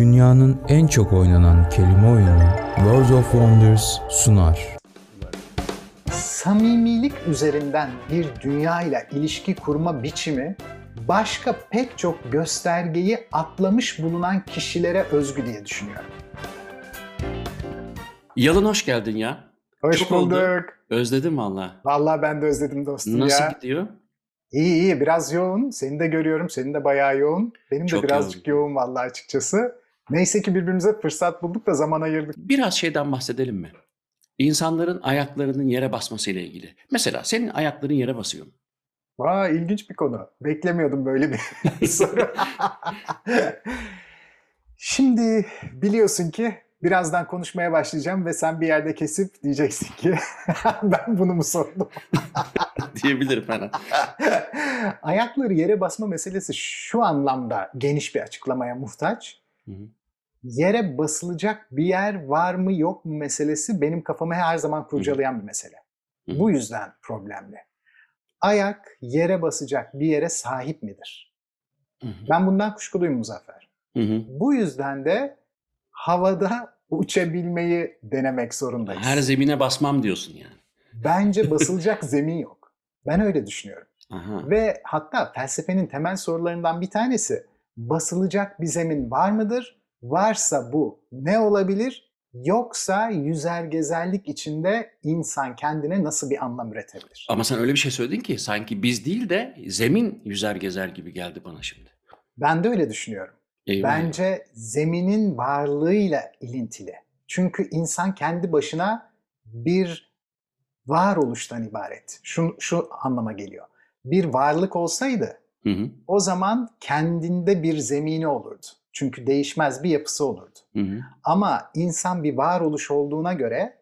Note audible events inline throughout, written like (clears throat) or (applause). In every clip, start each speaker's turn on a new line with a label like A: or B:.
A: Dünyanın en çok oynanan kelime oyunu World of Wonders sunar.
B: Samimilik üzerinden bir dünya ile ilişki kurma biçimi başka pek çok göstergeyi atlamış bulunan kişilere özgü diye düşünüyorum.
C: Yalın hoş geldin ya.
B: Hoş
C: Çok
B: bulduk.
C: oldu. Özledim valla.
B: Vallahi ben de özledim dostum
C: Nasıl
B: ya.
C: gidiyor?
B: İyi iyi biraz yoğun. Seni de görüyorum. Senin de bayağı yoğun. Benim de
C: Çok
B: birazcık
C: yoğun.
B: yoğun vallahi açıkçası. Neyse ki birbirimize fırsat bulduk da zaman ayırdık.
C: Biraz şeyden bahsedelim mi? İnsanların ayaklarının yere basmasıyla ilgili. Mesela senin ayakların yere basıyor mu?
B: Aa ilginç bir konu. Beklemiyordum böyle bir (laughs) soru. Şimdi biliyorsun ki birazdan konuşmaya başlayacağım ve sen bir yerde kesip diyeceksin ki (laughs) ben bunu mu sordum? (laughs)
C: Diyebilirim hemen.
B: Ayakları yere basma meselesi şu anlamda geniş bir açıklamaya muhtaç.
C: Hı hı.
B: Yere basılacak bir yer var mı yok mu meselesi benim kafamı her zaman kurcalayan bir mesele. Bu yüzden problemli. Ayak yere basacak bir yere sahip midir? Ben bundan kuşkuluyum Muzaffer. Bu yüzden de havada uçabilmeyi denemek zorundayız.
C: Her zemine basmam diyorsun yani.
B: Bence (laughs) basılacak zemin yok. Ben öyle düşünüyorum.
C: Aha.
B: Ve hatta felsefenin temel sorularından bir tanesi basılacak bir zemin var mıdır? Varsa bu ne olabilir? Yoksa yüzer gezerlik içinde insan kendine nasıl bir anlam üretebilir?
C: Ama sen öyle bir şey söyledin ki sanki biz değil de zemin yüzer gezer gibi geldi bana şimdi.
B: Ben de öyle düşünüyorum.
C: Eyvah.
B: Bence zeminin varlığıyla ilintili. Çünkü insan kendi başına bir varoluştan ibaret. Şu, şu anlama geliyor. Bir varlık olsaydı
C: Hı hı.
B: o zaman kendinde bir zemini olurdu. Çünkü değişmez bir yapısı olurdu.
C: Hı hı.
B: Ama insan bir varoluş olduğuna göre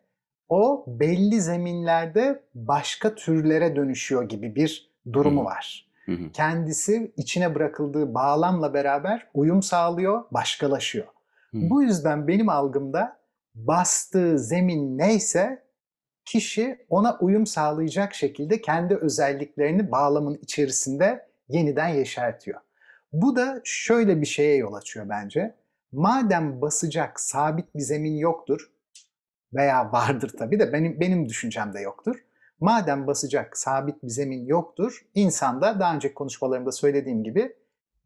B: o belli zeminlerde başka türlere dönüşüyor gibi bir durumu
C: Hı.
B: var.
C: Hı hı.
B: Kendisi içine bırakıldığı bağlamla beraber uyum sağlıyor, başkalaşıyor.
C: Hı.
B: Bu yüzden benim algımda bastığı zemin neyse kişi ona uyum sağlayacak şekilde kendi özelliklerini bağlamın içerisinde yeniden yeşertiyor. Bu da şöyle bir şeye yol açıyor bence. Madem basacak sabit bir zemin yoktur veya vardır tabii de benim benim düşüncemde yoktur. Madem basacak sabit bir zemin yoktur, insan da daha önceki konuşmalarımda söylediğim gibi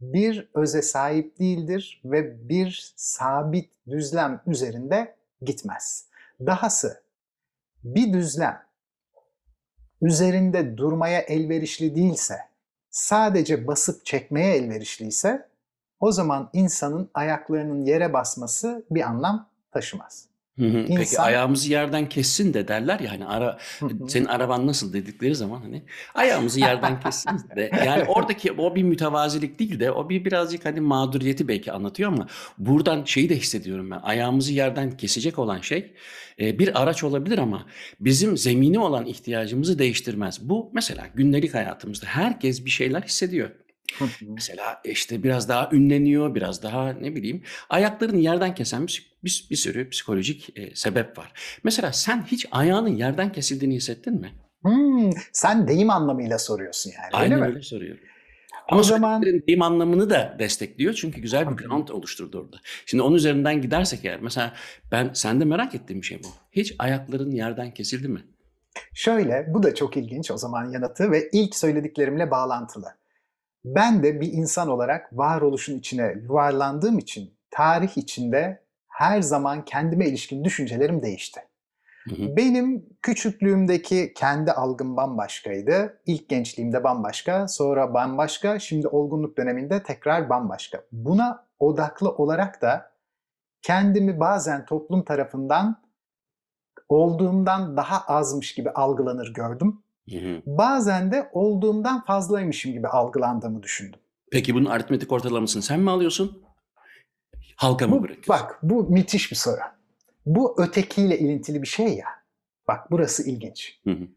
B: bir öze sahip değildir ve bir sabit düzlem üzerinde gitmez. Dahası bir düzlem üzerinde durmaya elverişli değilse, sadece basıp çekmeye elverişliyse o zaman insanın ayaklarının yere basması bir anlam taşımaz.
C: Hı hı. Peki
B: İnsan-
C: ayağımızı yerden kessin de derler ya hani ara
B: Hı hı.
C: senin araban nasıl dedikleri zaman hani ayağımızı yerden kessin de yani oradaki o bir mütevazilik değil de o bir birazcık hani mağduriyeti belki anlatıyor ama buradan şeyi de hissediyorum ben ayağımızı yerden kesecek olan şey e, bir araç olabilir ama bizim zemini olan ihtiyacımızı değiştirmez. Bu mesela gündelik hayatımızda herkes bir şeyler hissediyor. Mesela işte biraz daha ünleniyor, biraz daha ne bileyim ayaklarını yerden kesen bir, bir, bir sürü psikolojik e, sebep var. Mesela sen hiç ayağının yerden kesildiğini hissettin mi?
B: Hmm, sen deyim anlamıyla soruyorsun yani
C: Aynen
B: öyle mi?
C: öyle soruyorum.
B: O
C: Ama
B: zaman-
C: söylediklerin deyim anlamını da destekliyor çünkü güzel bir ground oluşturdu orada. Şimdi onun üzerinden gidersek eğer mesela ben sende merak ettiğim bir şey bu. Hiç ayakların yerden kesildi mi?
B: Şöyle, bu da çok ilginç o zaman yanıtı ve ilk söylediklerimle bağlantılı. Ben de bir insan olarak varoluşun içine yuvarlandığım için tarih içinde her zaman kendime ilişkin düşüncelerim değişti.
C: Hı hı.
B: Benim küçüklüğümdeki kendi algım bambaşkaydı. İlk gençliğimde bambaşka, sonra bambaşka, şimdi olgunluk döneminde tekrar bambaşka. Buna odaklı olarak da kendimi bazen toplum tarafından olduğumdan daha azmış gibi algılanır gördüm.
C: Hı hı.
B: Bazen de olduğumdan fazlaymışım gibi algılandığımı düşündüm.
C: Peki bunun aritmetik ortalamasını sen mi alıyorsun? Halka mı
B: Bu,
C: bırakıyorsun?
B: bak bu müthiş bir soru. Bu ötekiyle ilintili bir şey ya. Bak burası ilginç.
C: Hı hı.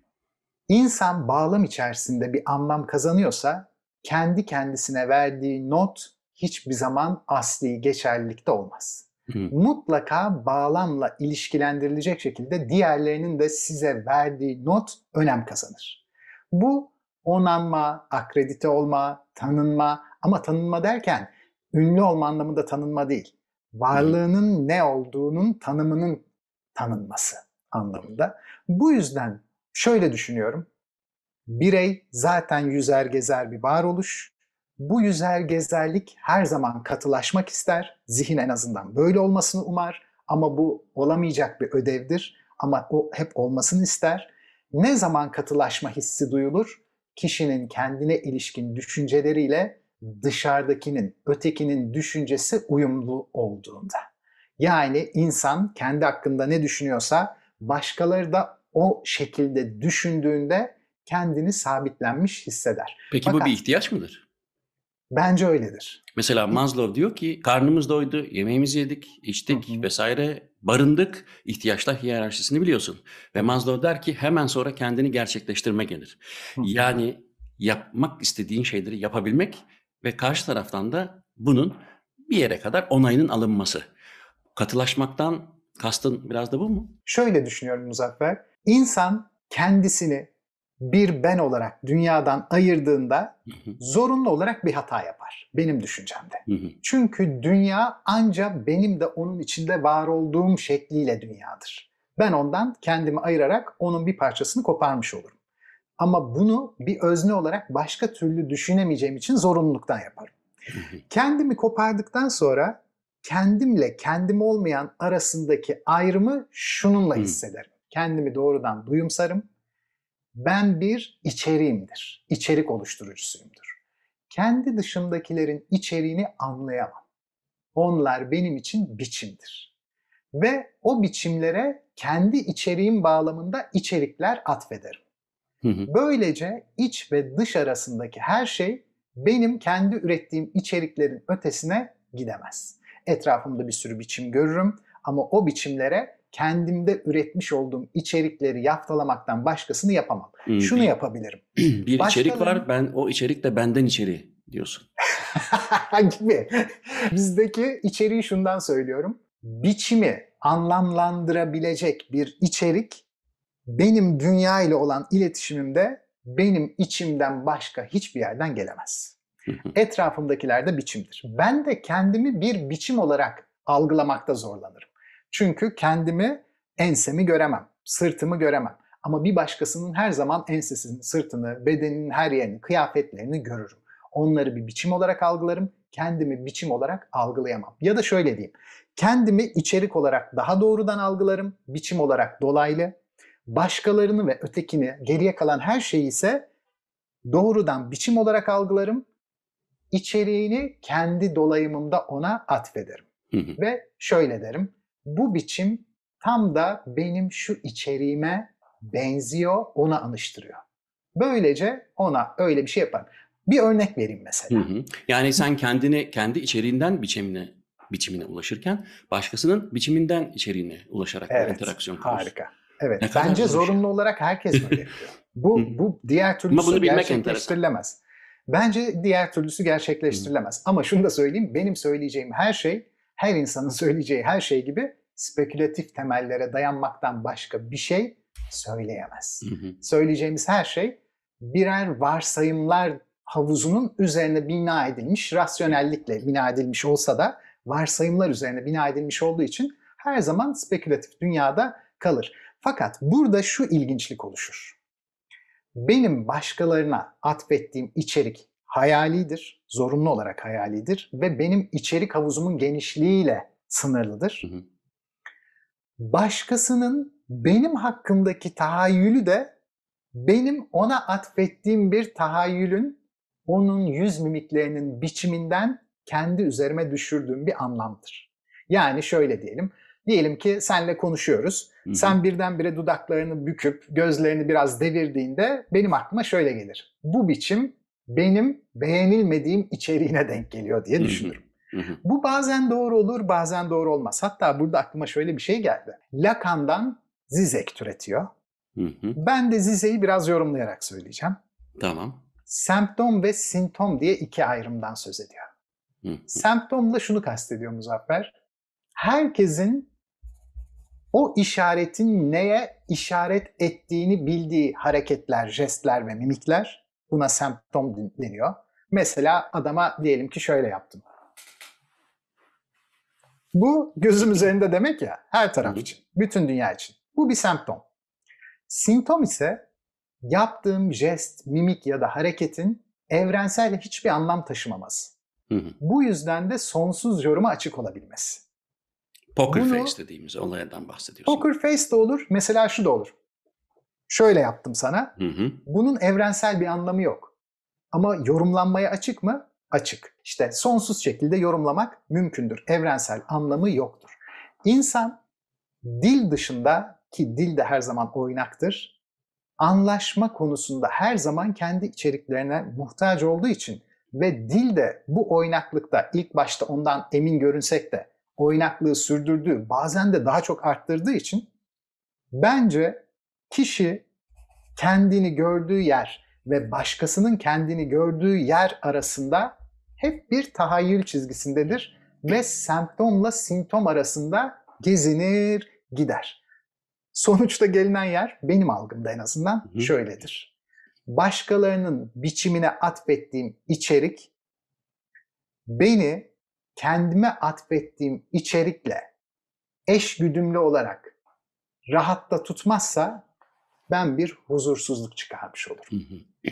B: İnsan bağlam içerisinde bir anlam kazanıyorsa kendi kendisine verdiği not hiçbir zaman asli geçerlilikte olmaz.
C: Hı.
B: Mutlaka bağlamla ilişkilendirilecek şekilde diğerlerinin de size verdiği not önem kazanır. Bu onanma, akredite olma, tanınma ama tanınma derken ünlü olma anlamında tanınma değil. varlığının ne olduğunun tanımının tanınması anlamında. Bu yüzden şöyle düşünüyorum. Birey zaten yüzer gezer bir varoluş. Bu yüzer gezerlik her zaman katılaşmak ister. Zihin en azından böyle olmasını umar. Ama bu olamayacak bir ödevdir. Ama o hep olmasını ister. Ne zaman katılaşma hissi duyulur? Kişinin kendine ilişkin düşünceleriyle dışarıdakinin, ötekinin düşüncesi uyumlu olduğunda. Yani insan kendi hakkında ne düşünüyorsa başkaları da o şekilde düşündüğünde kendini sabitlenmiş hisseder.
C: Peki
B: Fakat-
C: bu bir ihtiyaç mıdır?
B: Bence öyledir.
C: Mesela Maslow diyor ki karnımız doydu, yemeğimizi yedik, içtik
B: Hı hı.
C: vesaire, barındık, ihtiyaçlar hiyerarşisini biliyorsun. Ve Maslow der ki hemen sonra kendini gerçekleştirme gelir.
B: Hı hı.
C: Yani yapmak istediğin şeyleri yapabilmek ve karşı taraftan da bunun bir yere kadar onayının alınması. Katılaşmaktan kastın biraz da bu mu?
B: Şöyle düşünüyorum Muzaffer. İnsan kendisini bir ben olarak dünyadan ayırdığında zorunlu olarak bir hata yapar. Benim düşüncemde. Çünkü dünya ancak benim de onun içinde var olduğum şekliyle dünyadır. Ben ondan kendimi ayırarak onun bir parçasını koparmış olurum. Ama bunu bir özne olarak başka türlü düşünemeyeceğim için zorunluluktan yaparım. Kendimi kopardıktan sonra kendimle kendim olmayan arasındaki ayrımı şununla hissederim. Kendimi doğrudan duyumsarım. Ben bir içeriğimdir. İçerik oluşturucusuyumdur. Kendi dışımdakilerin içeriğini anlayamam. Onlar benim için biçimdir. Ve o biçimlere kendi içeriğim bağlamında içerikler atfederim.
C: Hı hı.
B: Böylece iç ve dış arasındaki her şey benim kendi ürettiğim içeriklerin ötesine gidemez. Etrafımda bir sürü biçim görürüm ama o biçimlere kendimde üretmiş olduğum içerikleri yaftalamaktan başkasını yapamam.
C: Hı,
B: Şunu yapabilirim. (clears throat)
C: Bir içerik
B: Başkaları-
C: var, ben o içerik de benden içeri diyorsun. (laughs)
B: gibi. Bizdeki içeriği şundan söylüyorum. Biçimi anlamlandırabilecek bir içerik benim dünya ile olan iletişimimde benim içimden başka hiçbir yerden gelemez. Etrafımdakiler de biçimdir. Ben de kendimi bir biçim olarak algılamakta zorlanırım. Çünkü kendimi ensemi göremem, sırtımı göremem. Ama bir başkasının her zaman ensesini, sırtını, bedeninin her yerini, kıyafetlerini görürüm. Onları bir biçim olarak algılarım, kendimi biçim olarak algılayamam. Ya da şöyle diyeyim, kendimi içerik olarak daha doğrudan algılarım, biçim olarak dolaylı. Başkalarını ve ötekini, geriye kalan her şeyi ise doğrudan biçim olarak algılarım. İçeriğini kendi dolayımımda ona atfederim.
C: Hı hı.
B: Ve şöyle derim, bu biçim tam da benim şu içeriğime benziyor, ona anıştırıyor. Böylece ona öyle bir şey yaparım. Bir örnek vereyim
C: Hı
B: mesela.
C: hı. Yani sen kendini kendi içeriğinden biçimine biçimine ulaşırken başkasının biçiminden içeriğine ulaşarak
B: Evet,
C: interaksiyon kuruyorsun.
B: harika. Evet,
C: Ne
B: bence
C: şey.
B: zorunlu olarak herkes böyle yapıyor. (laughs) Bu,
C: Hı.
B: bu diğer türlüsü
C: bunu
B: gerçekleştirilemez. Bence diğer türlüsü gerçekleştirilemez. Ama şunu da söyleyeyim, benim söyleyeceğim her şey, her insanın (laughs) söyleyeceği her şey gibi spekülatif temellere dayanmaktan başka bir şey söyleyemez.
C: Hı hı.
B: Söyleyeceğimiz her şey birer varsayımlar havuzunun üzerine bina edilmiş, rasyonellikle bina edilmiş olsa da varsayımlar üzerine bina edilmiş olduğu için her zaman spekülatif dünyada kalır. Fakat burada şu ilginçlik oluşur. Benim başkalarına atfettiğim içerik hayalidir, zorunlu olarak hayalidir ve benim içerik havuzumun genişliğiyle sınırlıdır.
C: Hı hı.
B: Başkasının benim hakkımdaki tahayyülü de benim ona atfettiğim bir tahayyülün onun yüz mimiklerinin biçiminden kendi üzerime düşürdüğüm bir anlamdır. Yani şöyle diyelim. Diyelim ki senle konuşuyoruz.
C: Hı hı.
B: Sen birdenbire dudaklarını büküp gözlerini biraz devirdiğinde benim aklıma şöyle gelir. Bu biçim benim beğenilmediğim içeriğine denk geliyor diye düşünürüm.
C: Hı hı.
B: Bu bazen doğru olur, bazen doğru olmaz. Hatta burada aklıma şöyle bir şey geldi. Lacan'dan Zizek türetiyor.
C: Hı hı.
B: Ben de Zizek'i biraz yorumlayarak söyleyeceğim.
C: Tamam.
B: Semptom ve sintom diye iki ayrımdan söz ediyor.
C: Hı hı.
B: Semptomla şunu kastediyor Muzaffer. Herkesin o işaretin neye işaret ettiğini bildiği hareketler, jestler ve mimikler buna semptom deniyor. Mesela adama diyelim ki şöyle yaptım. Bu gözüm üzerinde demek ya her taraf için, bütün dünya için. Bu bir semptom. Simptom ise yaptığım jest, mimik ya da hareketin evrensel hiçbir anlam taşımaması.
C: Hı hı.
B: Bu yüzden de sonsuz yoruma açık olabilmesi.
C: Poker
B: Bunu-
C: face dediğimiz olaydan bahsediyorsun.
B: Poker face de olur, mesela şu da olur. Şöyle yaptım sana,
C: Hı hı.
B: bunun evrensel bir anlamı yok. Ama yorumlanmaya açık mı? Açık. İşte sonsuz şekilde yorumlamak mümkündür. Evrensel anlamı yoktur. İnsan dil dışında ki dil de her zaman oynaktır. Anlaşma konusunda her zaman kendi içeriklerine muhtaç olduğu için ve dil de bu oynaklıkta ilk başta ondan emin görünsek de oynaklığı sürdürdüğü bazen de daha çok arttırdığı için bence kişi kendini gördüğü yer ve başkasının kendini gördüğü yer arasında hep bir tahayyül çizgisindedir ve semptomla simptom arasında gezinir gider. Sonuçta gelinen yer benim algımda en azından
C: Hı
B: şöyledir. Başkalarının biçimine atfettiğim içerik beni kendime atfettiğim içerikle eş güdümlü olarak rahatta tutmazsa ben bir huzursuzluk çıkarmış olurum.
C: Hı hı.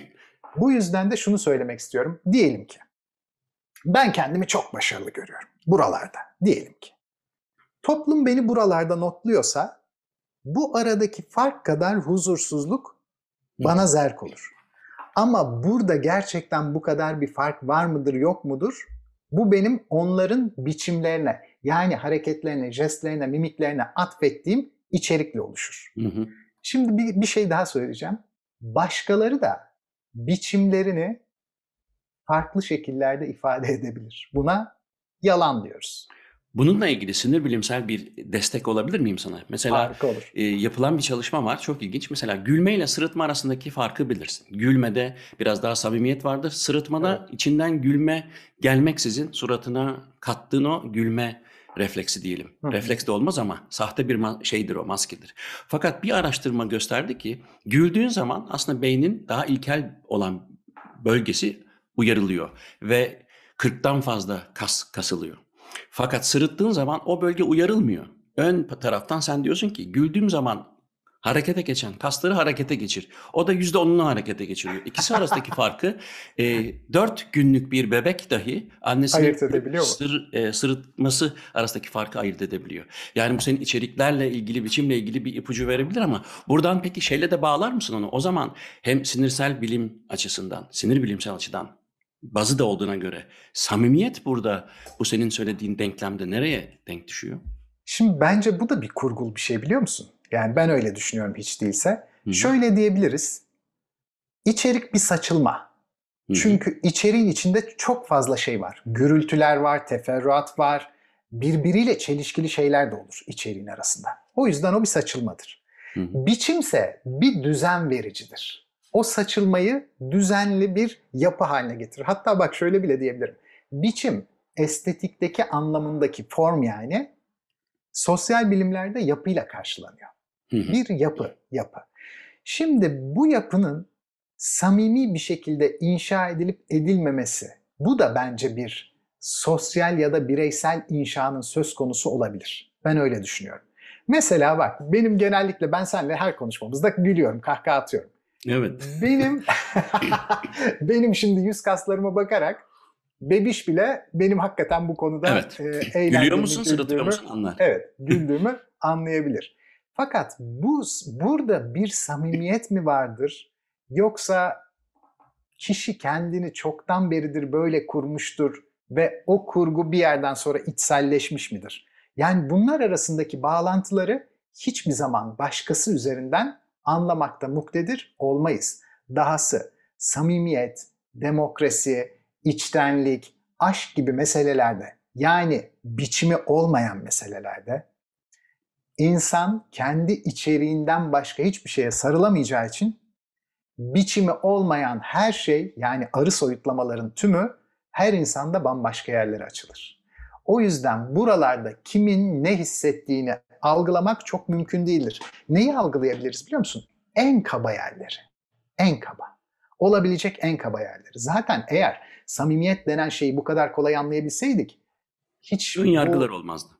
B: Bu yüzden de şunu söylemek istiyorum. Diyelim ki ben kendimi çok başarılı görüyorum buralarda. Diyelim ki. Toplum beni buralarda notluyorsa bu aradaki fark kadar huzursuzluk bana zerk olur. Ama burada gerçekten bu kadar bir fark var mıdır yok mudur? Bu benim onların biçimlerine yani hareketlerine, jestlerine, mimiklerine atfettiğim içerikle oluşur.
C: Hı hı.
B: Şimdi bir, bir şey daha söyleyeceğim. Başkaları da biçimlerini farklı şekillerde ifade edebilir. Buna yalan diyoruz.
C: Bununla ilgili sinir bilimsel bir destek olabilir miyim sana? Mesela e, yapılan bir çalışma var çok ilginç. Mesela gülme ile sırıtma arasındaki farkı bilirsin. Gülmede biraz daha samimiyet vardır. Sırıtmada içinden gülme gelmeksizin suratına kattığın o gülme refleksi diyelim.
B: Hı.
C: Refleks de olmaz ama sahte bir şeydir o maskedir. Fakat bir araştırma gösterdi ki güldüğün zaman aslında beynin daha ilkel olan bölgesi uyarılıyor ve 40'tan fazla kas kasılıyor. Fakat sırıttığın zaman o bölge uyarılmıyor. Ön taraftan sen diyorsun ki güldüğüm zaman harekete geçen kasları harekete geçir. O da yüzde onunu harekete geçiriyor. İkisi arasındaki (laughs) farkı e, 4 günlük bir bebek dahi annesinin sır- e, sırıtması arasındaki farkı ayırt edebiliyor. Yani bu senin içeriklerle ilgili, biçimle ilgili bir ipucu verebilir ama buradan peki şeyle de bağlar mısın onu? O zaman hem sinirsel bilim açısından, sinir bilimsel açıdan bazı da olduğuna göre samimiyet burada bu senin söylediğin denklemde nereye denk düşüyor?
B: Şimdi bence bu da bir kurgul bir şey biliyor musun? Yani ben öyle düşünüyorum hiç değilse.
C: Hı hı.
B: Şöyle diyebiliriz. İçerik bir saçılma.
C: Hı hı.
B: Çünkü içeriğin içinde çok fazla şey var. Gürültüler var, teferruat var. Birbiriyle çelişkili şeyler de olur içeriğin arasında. O yüzden o bir saçılmadır.
C: Hı hı.
B: Biçimse bir düzen vericidir. O saçılmayı düzenli bir yapı haline getirir. Hatta bak şöyle bile diyebilirim. Biçim estetikteki anlamındaki form yani sosyal bilimlerde yapıyla karşılanıyor.
C: Hı hı.
B: Bir yapı, yapı. Şimdi bu yapının samimi bir şekilde inşa edilip edilmemesi, bu da bence bir sosyal ya da bireysel inşanın söz konusu olabilir. Ben öyle düşünüyorum. Mesela bak benim genellikle ben seninle her konuşmamızda gülüyorum, kahkaha atıyorum.
C: Evet.
B: Benim (laughs) benim şimdi yüz kaslarıma bakarak bebiş bile benim hakikaten bu konuda
C: Evet.
B: e, eğlendiğimi,
C: Gülüyor musun, sırıtıyor musun anlar.
B: Evet, (laughs) güldüğümü anlayabilir. Fakat bu burada bir samimiyet mi vardır? Yoksa kişi kendini çoktan beridir böyle kurmuştur ve o kurgu bir yerden sonra içselleşmiş midir? Yani bunlar arasındaki bağlantıları hiçbir zaman başkası üzerinden anlamakta muktedir olmayız. Dahası samimiyet, demokrasi, içtenlik, aşk gibi meselelerde yani biçimi olmayan meselelerde insan kendi içeriğinden başka hiçbir şeye sarılamayacağı için biçimi olmayan her şey yani arı soyutlamaların tümü her insanda bambaşka yerlere açılır. O yüzden buralarda kimin ne hissettiğini algılamak çok mümkün değildir. Neyi algılayabiliriz biliyor musun? En kaba yerleri. En kaba. Olabilecek en kaba yerleri. Zaten eğer samimiyet denen şeyi bu kadar kolay anlayabilseydik hiç
C: Ön
B: bu-
C: yargılar olmazdı.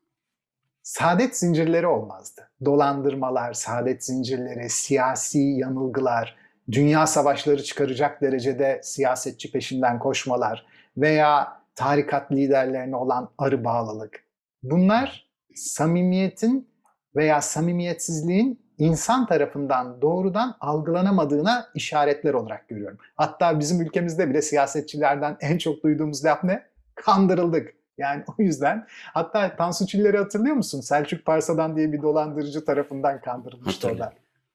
B: saadet zincirleri olmazdı. Dolandırmalar, saadet zincirleri, siyasi yanılgılar, dünya savaşları çıkaracak derecede siyasetçi peşinden koşmalar veya tarikat liderlerine olan arı bağlılık. Bunlar samimiyetin veya samimiyetsizliğin insan tarafından doğrudan algılanamadığına işaretler olarak görüyorum. Hatta bizim ülkemizde bile siyasetçilerden en çok duyduğumuz laf ne? Kandırıldık. Yani o yüzden hatta Tansu Çiller'i hatırlıyor musun? Selçuk Parsa'dan diye bir dolandırıcı tarafından kandırılmıştı o da.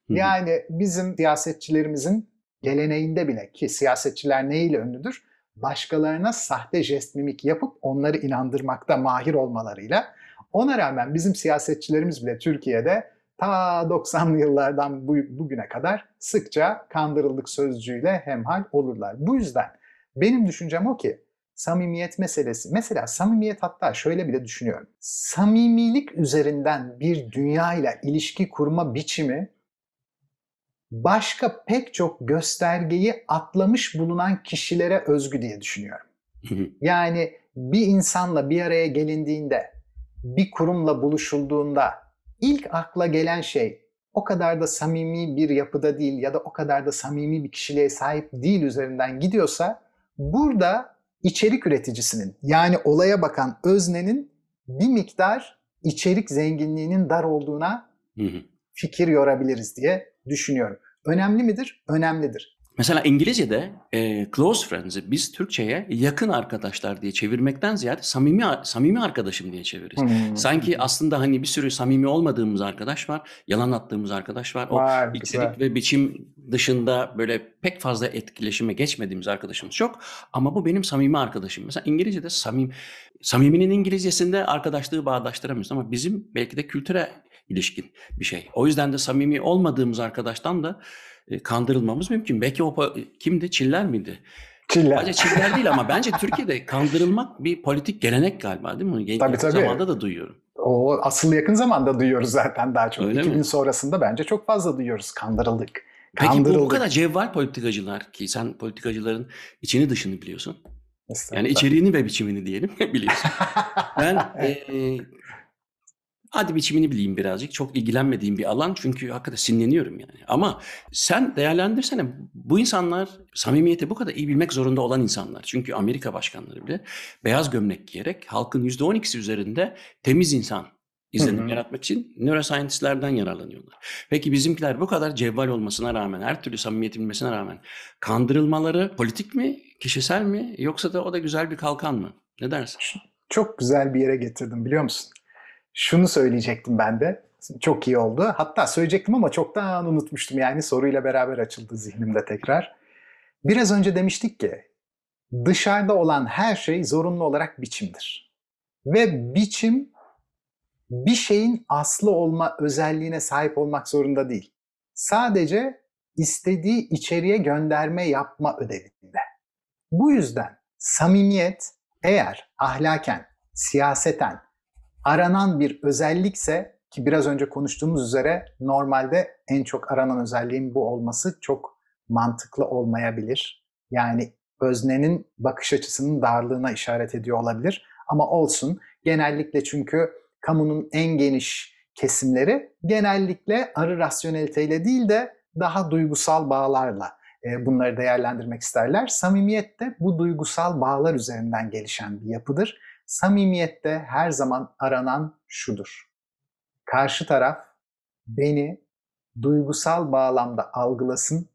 B: Yani bizim siyasetçilerimizin geleneğinde bile ki siyasetçiler neyle ünlüdür? Başkalarına sahte jest mimik yapıp onları inandırmakta mahir olmalarıyla. Ona rağmen bizim siyasetçilerimiz bile Türkiye'de ta 90'lı yıllardan bu, bugüne kadar sıkça kandırıldık sözcüğüyle hemhal olurlar. Bu yüzden benim düşüncem o ki samimiyet meselesi. Mesela samimiyet hatta şöyle bile düşünüyorum. Samimilik üzerinden bir dünya ile ilişki kurma biçimi başka pek çok göstergeyi atlamış bulunan kişilere özgü diye düşünüyorum. Yani bir insanla bir araya gelindiğinde, bir kurumla buluşulduğunda ilk akla gelen şey o kadar da samimi bir yapıda değil ya da o kadar da samimi bir kişiliğe sahip değil üzerinden gidiyorsa burada içerik üreticisinin yani olaya bakan öznenin bir miktar içerik zenginliğinin dar olduğuna fikir yorabiliriz diye düşünüyorum. Önemli midir? Önemlidir.
C: Mesela İngilizce'de e, close friends'i biz Türkçe'ye yakın arkadaşlar diye çevirmekten ziyade samimi samimi arkadaşım diye çeviririz. Hmm. Sanki aslında hani bir sürü samimi olmadığımız arkadaş var, yalan attığımız arkadaş var. O var, içerik ve biçim dışında böyle pek fazla etkileşime geçmediğimiz arkadaşımız çok. Ama bu benim samimi arkadaşım. Mesela İngilizce'de samim, samiminin İngilizcesinde arkadaşlığı bağdaştıramıyoruz ama bizim belki de kültüre ilişkin bir şey. O yüzden de samimi olmadığımız arkadaştan da e, kandırılmamız mümkün. Belki o kimdi? Çiller miydi?
B: Çiller.
C: Bence Çiller değil ama bence Türkiye'de kandırılmak bir politik gelenek galiba değil mi? Genç tabii, tabii. zamanda da duyuyorum.
B: O asıl yakın zamanda duyuyoruz zaten daha çok. Öyle 2000 mi? sonrasında bence çok fazla duyuyoruz. Kandırıldık.
C: Peki bu, bu kadar cevval politikacılar ki sen politikacıların içini dışını biliyorsun. Yani içeriğini ve biçimini diyelim (laughs) biliyorsun. ben (laughs) e, Hadi biçimini bileyim birazcık. Çok ilgilenmediğim bir alan çünkü hakikaten sinirleniyorum yani. Ama sen değerlendirsene bu insanlar samimiyeti bu kadar iyi bilmek zorunda olan insanlar. Çünkü Amerika başkanları bile beyaz gömlek giyerek halkın %12'si üzerinde temiz insan izlenim Hı-hı. yaratmak için neuroscientistlerden yararlanıyorlar. Peki bizimkiler bu kadar cevval olmasına rağmen, her türlü samimiyet bilmesine rağmen kandırılmaları politik mi, kişisel mi yoksa da o da güzel bir kalkan mı? Ne dersin?
B: Çok güzel bir yere getirdim biliyor musun? Şunu söyleyecektim ben de. Çok iyi oldu. Hatta söyleyecektim ama çoktan unutmuştum yani soruyla beraber açıldı zihnimde tekrar. Biraz önce demiştik ki dışarıda olan her şey zorunlu olarak biçimdir. Ve biçim bir şeyin aslı olma özelliğine sahip olmak zorunda değil. Sadece istediği içeriye gönderme yapma ödevinde. Bu yüzden samimiyet eğer ahlaken, siyaseten aranan bir özellikse ki biraz önce konuştuğumuz üzere normalde en çok aranan özelliğin bu olması çok mantıklı olmayabilir. Yani öznenin bakış açısının darlığına işaret ediyor olabilir. Ama olsun. Genellikle çünkü kamunun en geniş kesimleri genellikle arı rasyoneliteyle değil de daha duygusal bağlarla e, bunları değerlendirmek isterler. Samimiyet de bu duygusal bağlar üzerinden gelişen bir yapıdır. Samimiyette her zaman aranan şudur. Karşı taraf beni duygusal bağlamda algılasın,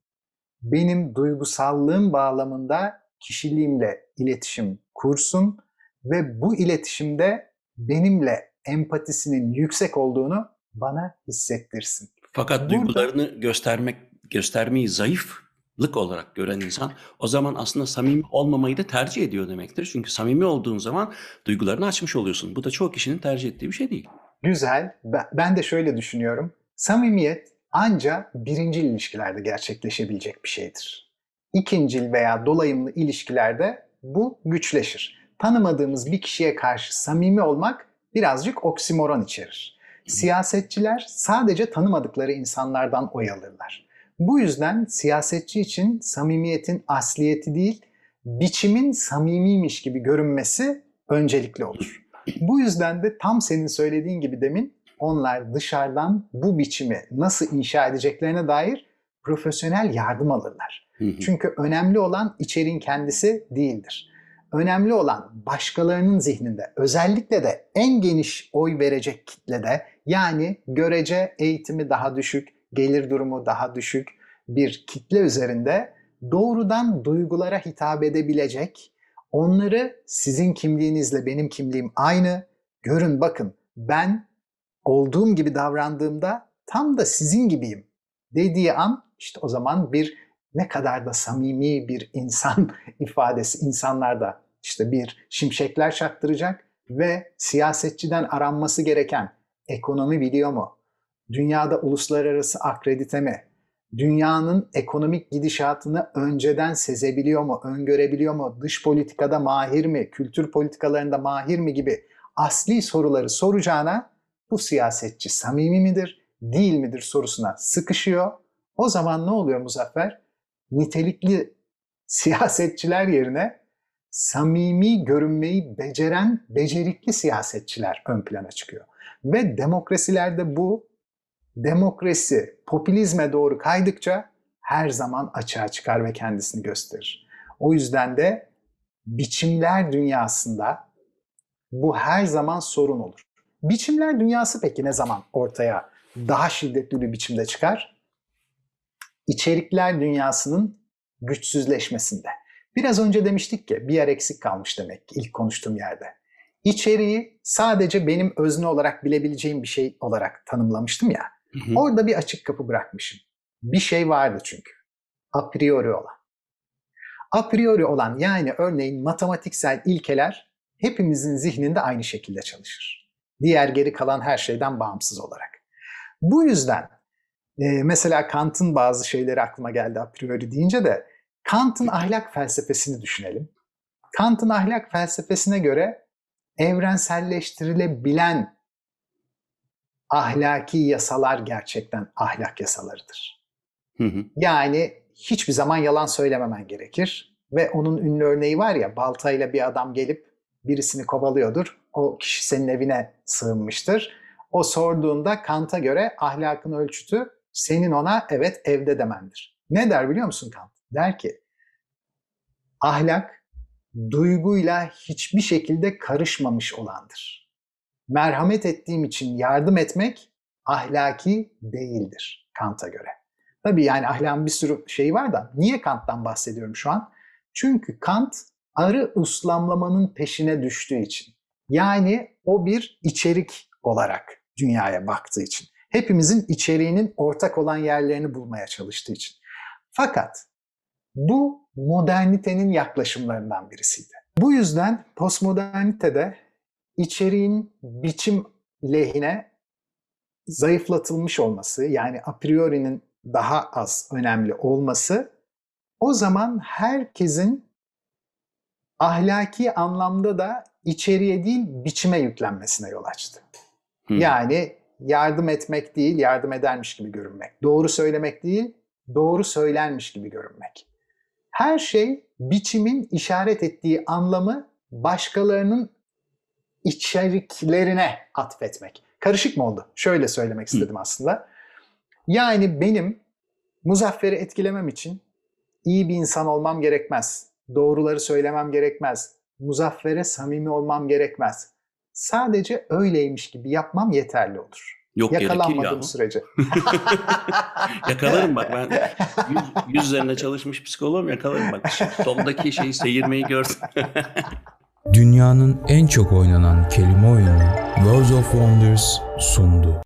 B: benim duygusallığım bağlamında kişiliğimle iletişim kursun ve bu iletişimde benimle empatisinin yüksek olduğunu bana hissettirsin.
C: Fakat Burada, duygularını göstermek göstermeyi zayıf lık olarak gören insan o zaman aslında samimi olmamayı da tercih ediyor demektir. Çünkü samimi olduğun zaman duygularını açmış oluyorsun. Bu da çoğu kişinin tercih ettiği bir şey değil.
B: Güzel. Ben de şöyle düşünüyorum. Samimiyet ancak birincil ilişkilerde gerçekleşebilecek bir şeydir. İkincil veya dolayımlı ilişkilerde bu güçleşir. Tanımadığımız bir kişiye karşı samimi olmak birazcık oksimoron içerir. Siyasetçiler sadece tanımadıkları insanlardan oy alırlar. Bu yüzden siyasetçi için samimiyetin asliyeti değil, biçimin samimiymiş gibi görünmesi öncelikli olur. Bu yüzden de tam senin söylediğin gibi demin onlar dışarıdan bu biçimi nasıl inşa edeceklerine dair profesyonel yardım alırlar. Çünkü önemli olan içeriğin kendisi değildir. Önemli olan başkalarının zihninde özellikle de en geniş oy verecek kitlede yani görece eğitimi daha düşük, gelir durumu daha düşük bir kitle üzerinde doğrudan duygulara hitap edebilecek, onları sizin kimliğinizle benim kimliğim aynı, görün bakın ben olduğum gibi davrandığımda tam da sizin gibiyim dediği an işte o zaman bir ne kadar da samimi bir insan (laughs) ifadesi insanlarda işte bir şimşekler çaktıracak ve siyasetçiden aranması gereken ekonomi biliyor mu? Dünyada uluslararası akredite mi? Dünyanın ekonomik gidişatını önceden sezebiliyor mu, öngörebiliyor mu? Dış politikada mahir mi, kültür politikalarında mahir mi gibi asli soruları soracağına bu siyasetçi samimi midir, değil midir sorusuna sıkışıyor. O zaman ne oluyor Muzaffer? Nitelikli siyasetçiler yerine samimi görünmeyi beceren becerikli siyasetçiler ön plana çıkıyor. Ve demokrasilerde bu demokrasi popülizme doğru kaydıkça her zaman açığa çıkar ve kendisini gösterir. O yüzden de biçimler dünyasında bu her zaman sorun olur. Biçimler dünyası peki ne zaman ortaya daha şiddetli bir biçimde çıkar? İçerikler dünyasının güçsüzleşmesinde. Biraz önce demiştik ki bir yer eksik kalmış demek ki ilk konuştuğum yerde. İçeriği sadece benim özne olarak bilebileceğim bir şey olarak tanımlamıştım ya. Hı hı. Orada bir açık kapı bırakmışım. Bir şey vardı çünkü. A priori olan. A priori olan yani örneğin matematiksel ilkeler hepimizin zihninde aynı şekilde çalışır. Diğer geri kalan her şeyden bağımsız olarak. Bu yüzden e, mesela Kant'ın bazı şeyleri aklıma geldi a priori deyince de Kant'ın ahlak felsefesini düşünelim. Kant'ın ahlak felsefesine göre evrenselleştirilebilen ahlaki yasalar gerçekten ahlak yasalarıdır. Hı hı. Yani hiçbir zaman yalan söylememen gerekir. Ve onun ünlü örneği var ya baltayla bir adam gelip birisini kovalıyordur. O kişi senin evine sığınmıştır. O sorduğunda Kant'a göre ahlakın ölçütü senin ona evet evde demendir. Ne der biliyor musun Kant? Der ki ahlak duyguyla hiçbir şekilde karışmamış olandır. Merhamet ettiğim için yardım etmek ahlaki değildir Kant'a göre. Tabii yani ahlakın bir sürü şeyi var da niye Kant'tan bahsediyorum şu an? Çünkü Kant arı uslamlamanın peşine düştüğü için. Yani o bir içerik olarak dünyaya baktığı için. Hepimizin içeriğinin ortak olan yerlerini bulmaya çalıştığı için. Fakat bu modernitenin yaklaşımlarından birisiydi. Bu yüzden postmodernitede içeriğin biçim lehine zayıflatılmış olması yani a priori'nin daha az önemli olması o zaman herkesin ahlaki anlamda da içeriye değil biçime yüklenmesine yol açtı. Hmm. Yani yardım etmek değil, yardım edermiş gibi görünmek. Doğru söylemek değil, doğru söylenmiş gibi görünmek. Her şey biçimin işaret ettiği anlamı başkalarının içeriklerine atfetmek. Karışık mı oldu? Şöyle söylemek istedim aslında. Yani benim Muzaffer'i etkilemem için iyi bir insan olmam gerekmez. Doğruları söylemem gerekmez. Muzaffer'e samimi olmam gerekmez. Sadece öyleymiş gibi yapmam yeterli olur.
C: Yok
B: Yakalanmadığım sürece. (laughs)
C: yakalarım bak ben yüz, yüz üzerinde çalışmış psikoloğum yakalarım bak. Tom'daki şeyi seyirmeyi görsün. (laughs)
A: dünyanın en çok oynanan kelime oyunu World of Wonders sundu.